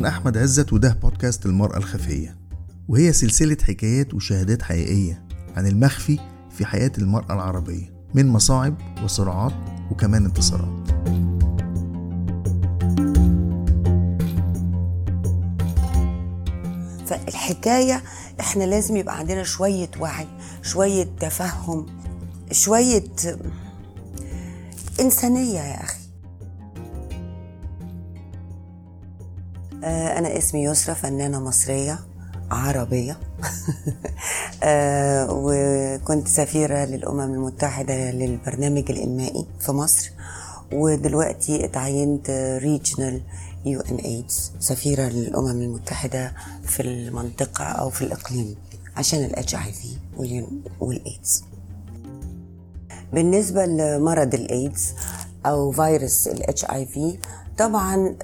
أنا أحمد عزت وده بودكاست المرأة الخفية وهي سلسلة حكايات وشهادات حقيقية عن المخفي في حياة المرأة العربية من مصاعب وصراعات وكمان انتصارات. فالحكاية إحنا لازم يبقى عندنا شوية وعي شوية تفهم شوية إنسانية يا أخي. أنا اسمي يسرى فنانة مصرية عربية. آه، وكنت سفيرة للأمم المتحدة للبرنامج الإنمائي في مصر. ودلوقتي اتعينت regional UNAIDS سفيرة للأمم المتحدة في المنطقة أو في الإقليم عشان ال HIV والإيدز بالنسبة لمرض الايدز أو فيروس ال HIV طبعا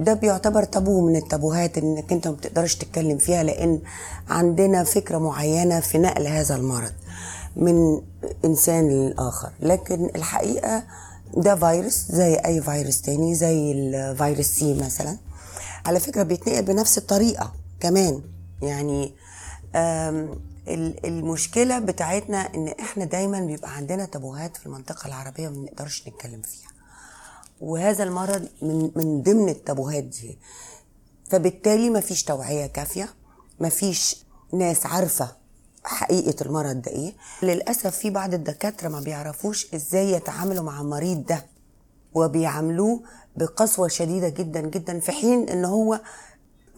ده بيعتبر تابو من التابوهات إنك أنت ما بتقدرش تتكلم فيها لأن عندنا فكرة معينة في نقل هذا المرض من إنسان للآخر. لكن الحقيقة ده فيروس زي أي فيروس تاني زي الفيروس سي مثلا. على فكرة بيتنقل بنفس الطريقة كمان. يعني المشكلة بتاعتنا إن إحنا دايما بيبقى عندنا تابوهات في المنطقة العربية ما بنقدرش نتكلم فيها. وهذا المرض من من ضمن التابوهات دي. فبالتالي ما فيش توعية كافية ما فيش ناس عارفة حقيقة المرض ده إيه. للأسف في بعض الدكاترة ما بيعرفوش إزاي يتعاملوا مع المريض ده وبيعاملوه بقسوة شديدة جدا جدا في حين إن هو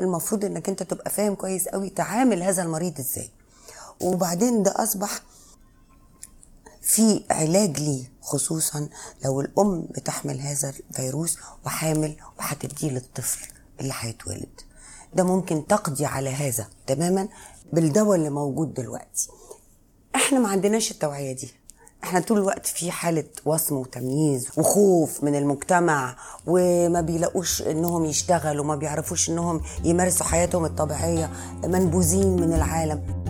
المفروض إنك أنت تبقى فاهم كويس قوي تعامل هذا المريض إزاي. وبعدين ده أصبح في علاج ليه خصوصا لو الأم بتحمل هذا الفيروس وحامل وهتديه للطفل اللي هيتولد. ده ممكن تقضي على هذا تماما بالدواء اللي موجود دلوقتي. إحنا ما عندناش التوعية دي. إحنا طول الوقت في حالة وصم وتمييز وخوف من المجتمع وما بيلاقوش إنهم يشتغلوا وما بيعرفوش إنهم يمارسوا حياتهم الطبيعية منبوذين من العالم.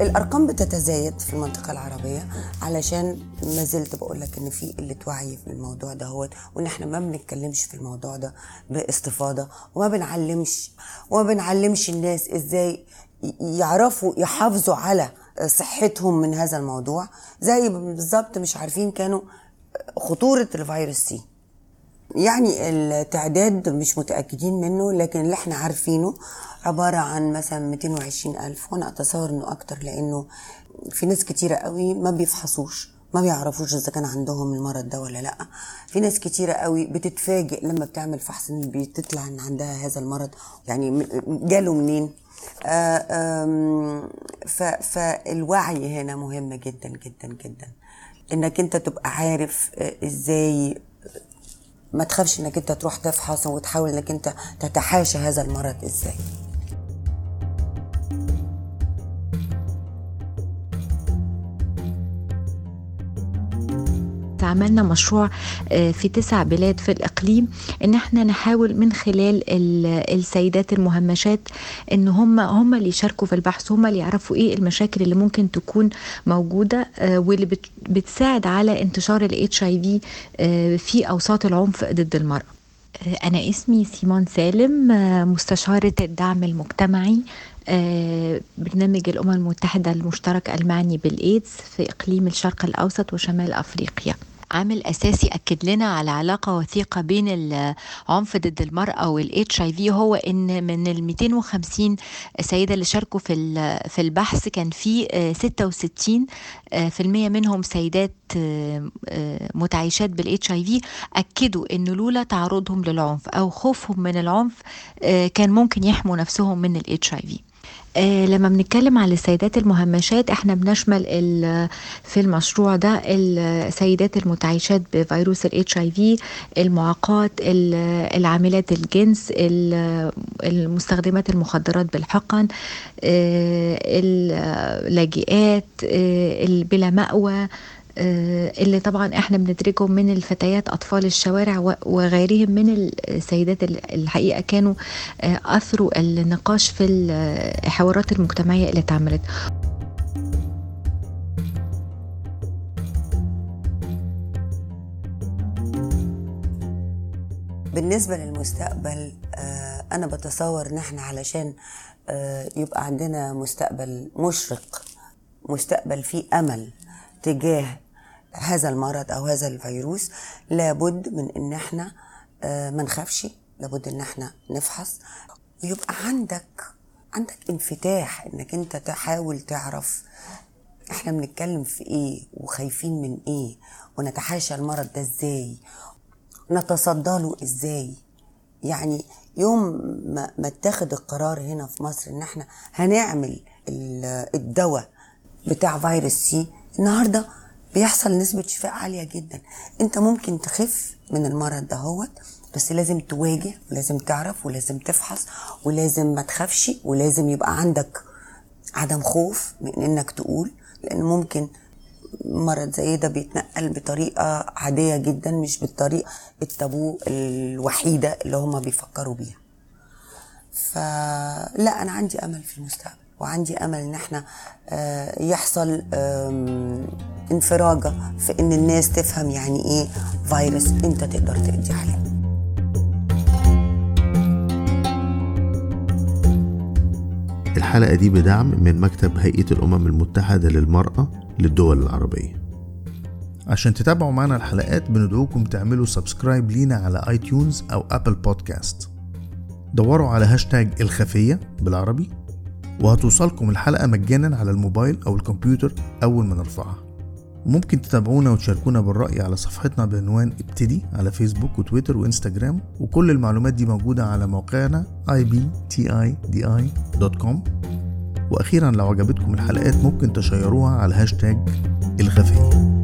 الأرقام بتتزايد في المنطقة العربية علشان ما زلت بقول لك إن في قلة وعي في الموضوع ده هو وإن إحنا ما بنتكلمش في الموضوع ده باستفاضة وما بنعلمش وما بنعلمش الناس إزاي يعرفوا يحافظوا على صحتهم من هذا الموضوع زي بالظبط مش عارفين كانوا خطورة الفيروس سي. يعني التعداد مش متأكدين منه لكن اللي إحنا عارفينه عبارة عن مثلا 220 ألف وأنا أتصور إنه أكتر لأنه في ناس كتيرة قوي ما بيفحصوش ما بيعرفوش إذا كان عندهم المرض ده ولا لأ. في ناس كتيرة قوي بتتفاجئ لما بتعمل فحص بتطلع إن عندها هذا المرض يعني جاله منين؟ آه فالوعي هنا مهم جدا جدا جدا. إنك أنت تبقى عارف آه، إزاي ما تخافش إنك أنت تروح تفحص وتحاول إنك أنت تتحاشى هذا المرض إزاي. عملنا مشروع آه، في تسع بلاد في الإقليم إن إحنا نحاول من خلال السيدات المهمشات إن هم هم اللي يشاركوا في البحث هم اللي يعرفوا إيه المشاكل اللي ممكن تكون موجودة آه، واللي بتساعد على انتشار ال HIV آه، في أوساط العنف ضد المرأة. أنا اسمي سيمون سالم مستشارة الدعم المجتمعي برنامج الأمم المتحدة المشترك المعني بالإيدز في إقليم الشرق الأوسط وشمال أفريقيا. عامل أساسي أكد لنا على علاقة وثيقة بين العنف ضد المرأة وال HIV هو إن من ال 250 سيده اللي شاركوا في في البحث كان في 66 في المية منهم سيدات متعايشات بال HIV أكدوا إن لولا تعرضهم للعنف أو خوفهم من العنف كان ممكن يحموا نفسهم من ال HIV آه لما بنتكلم على السيدات المهمشات إحنا بنشمل في المشروع ده السيدات المتعايشات بفيروس الاتش اي في المعاقات العاملات الجنس المستخدمات المخدرات بالحقن آه اللاجئات آه بلا مأوى آه، اللي طبعا إحنا بندركه من الفتيات أطفال الشوارع وغيرهم من السيدات الحقيقة كانوا آه، أثروا النقاش في آه، الحوارات المجتمعية اللي اتعملت. بالنسبة للمستقبل أنا بتصور إن إحنا علشان يبقى عندنا مستقبل مشرق مستقبل فيه أمل تجاه هذا المرض أو هذا الفيروس لابد من إن إحنا آه، ما نخافش لابد إن إحنا نفحص. ويبقى عندك عندك انفتاح إنك أنت تحاول تعرف إحنا بنتكلم في إيه وخايفين من إيه ونتحاشى المرض ده إزاي نتصدى له إزاي. يعني يوم ما اتخذ القرار هنا في مصر إن إحنا هنعمل ال- الدواء بتاع فيروس سي النهارده بيحصل نسبة شفاء عالية جدا. أنت ممكن تخف من المرض دهوت بس لازم تواجه ولازم تعرف ولازم تفحص ولازم ما تخافش ولازم يبقى عندك عدم خوف من إنك تقول لأن ممكن مرض زي ده بيتنقل بطريقة عادية جدا مش بالطريقة التابو الوحيدة اللي هما بيفكروا بيها. فلا أنا عندي أمل في المستقبل. وعندي أمل إن إحنا آه، يحصل انفراجه في إن الناس تفهم يعني إيه فيروس أنت تقدر تقضي عليه. الحلقة دي بدعم من مكتب هيئة الأمم المتحدة للمرأة للدول العربية. عشان تتابعوا معنا الحلقات بندعوكم تعملوا subscribe لينا على iTunes أو Apple Podcasts دوروا على هاشتاج الخفية بالعربي. وهتوصلكم الحلقة مجانا على الموبايل أو الكمبيوتر أول ما نرفعها. وممكن تتابعونا وتشاركونا بالرأي على صفحتنا بعنوان ابتدي على فيسبوك وتويتر وإنستجرام وكل المعلومات دي موجودة على موقعنا ibtidi.com وأخيرا لو عجبتكم الحلقات ممكن تشيروها على هاشتاج الخفية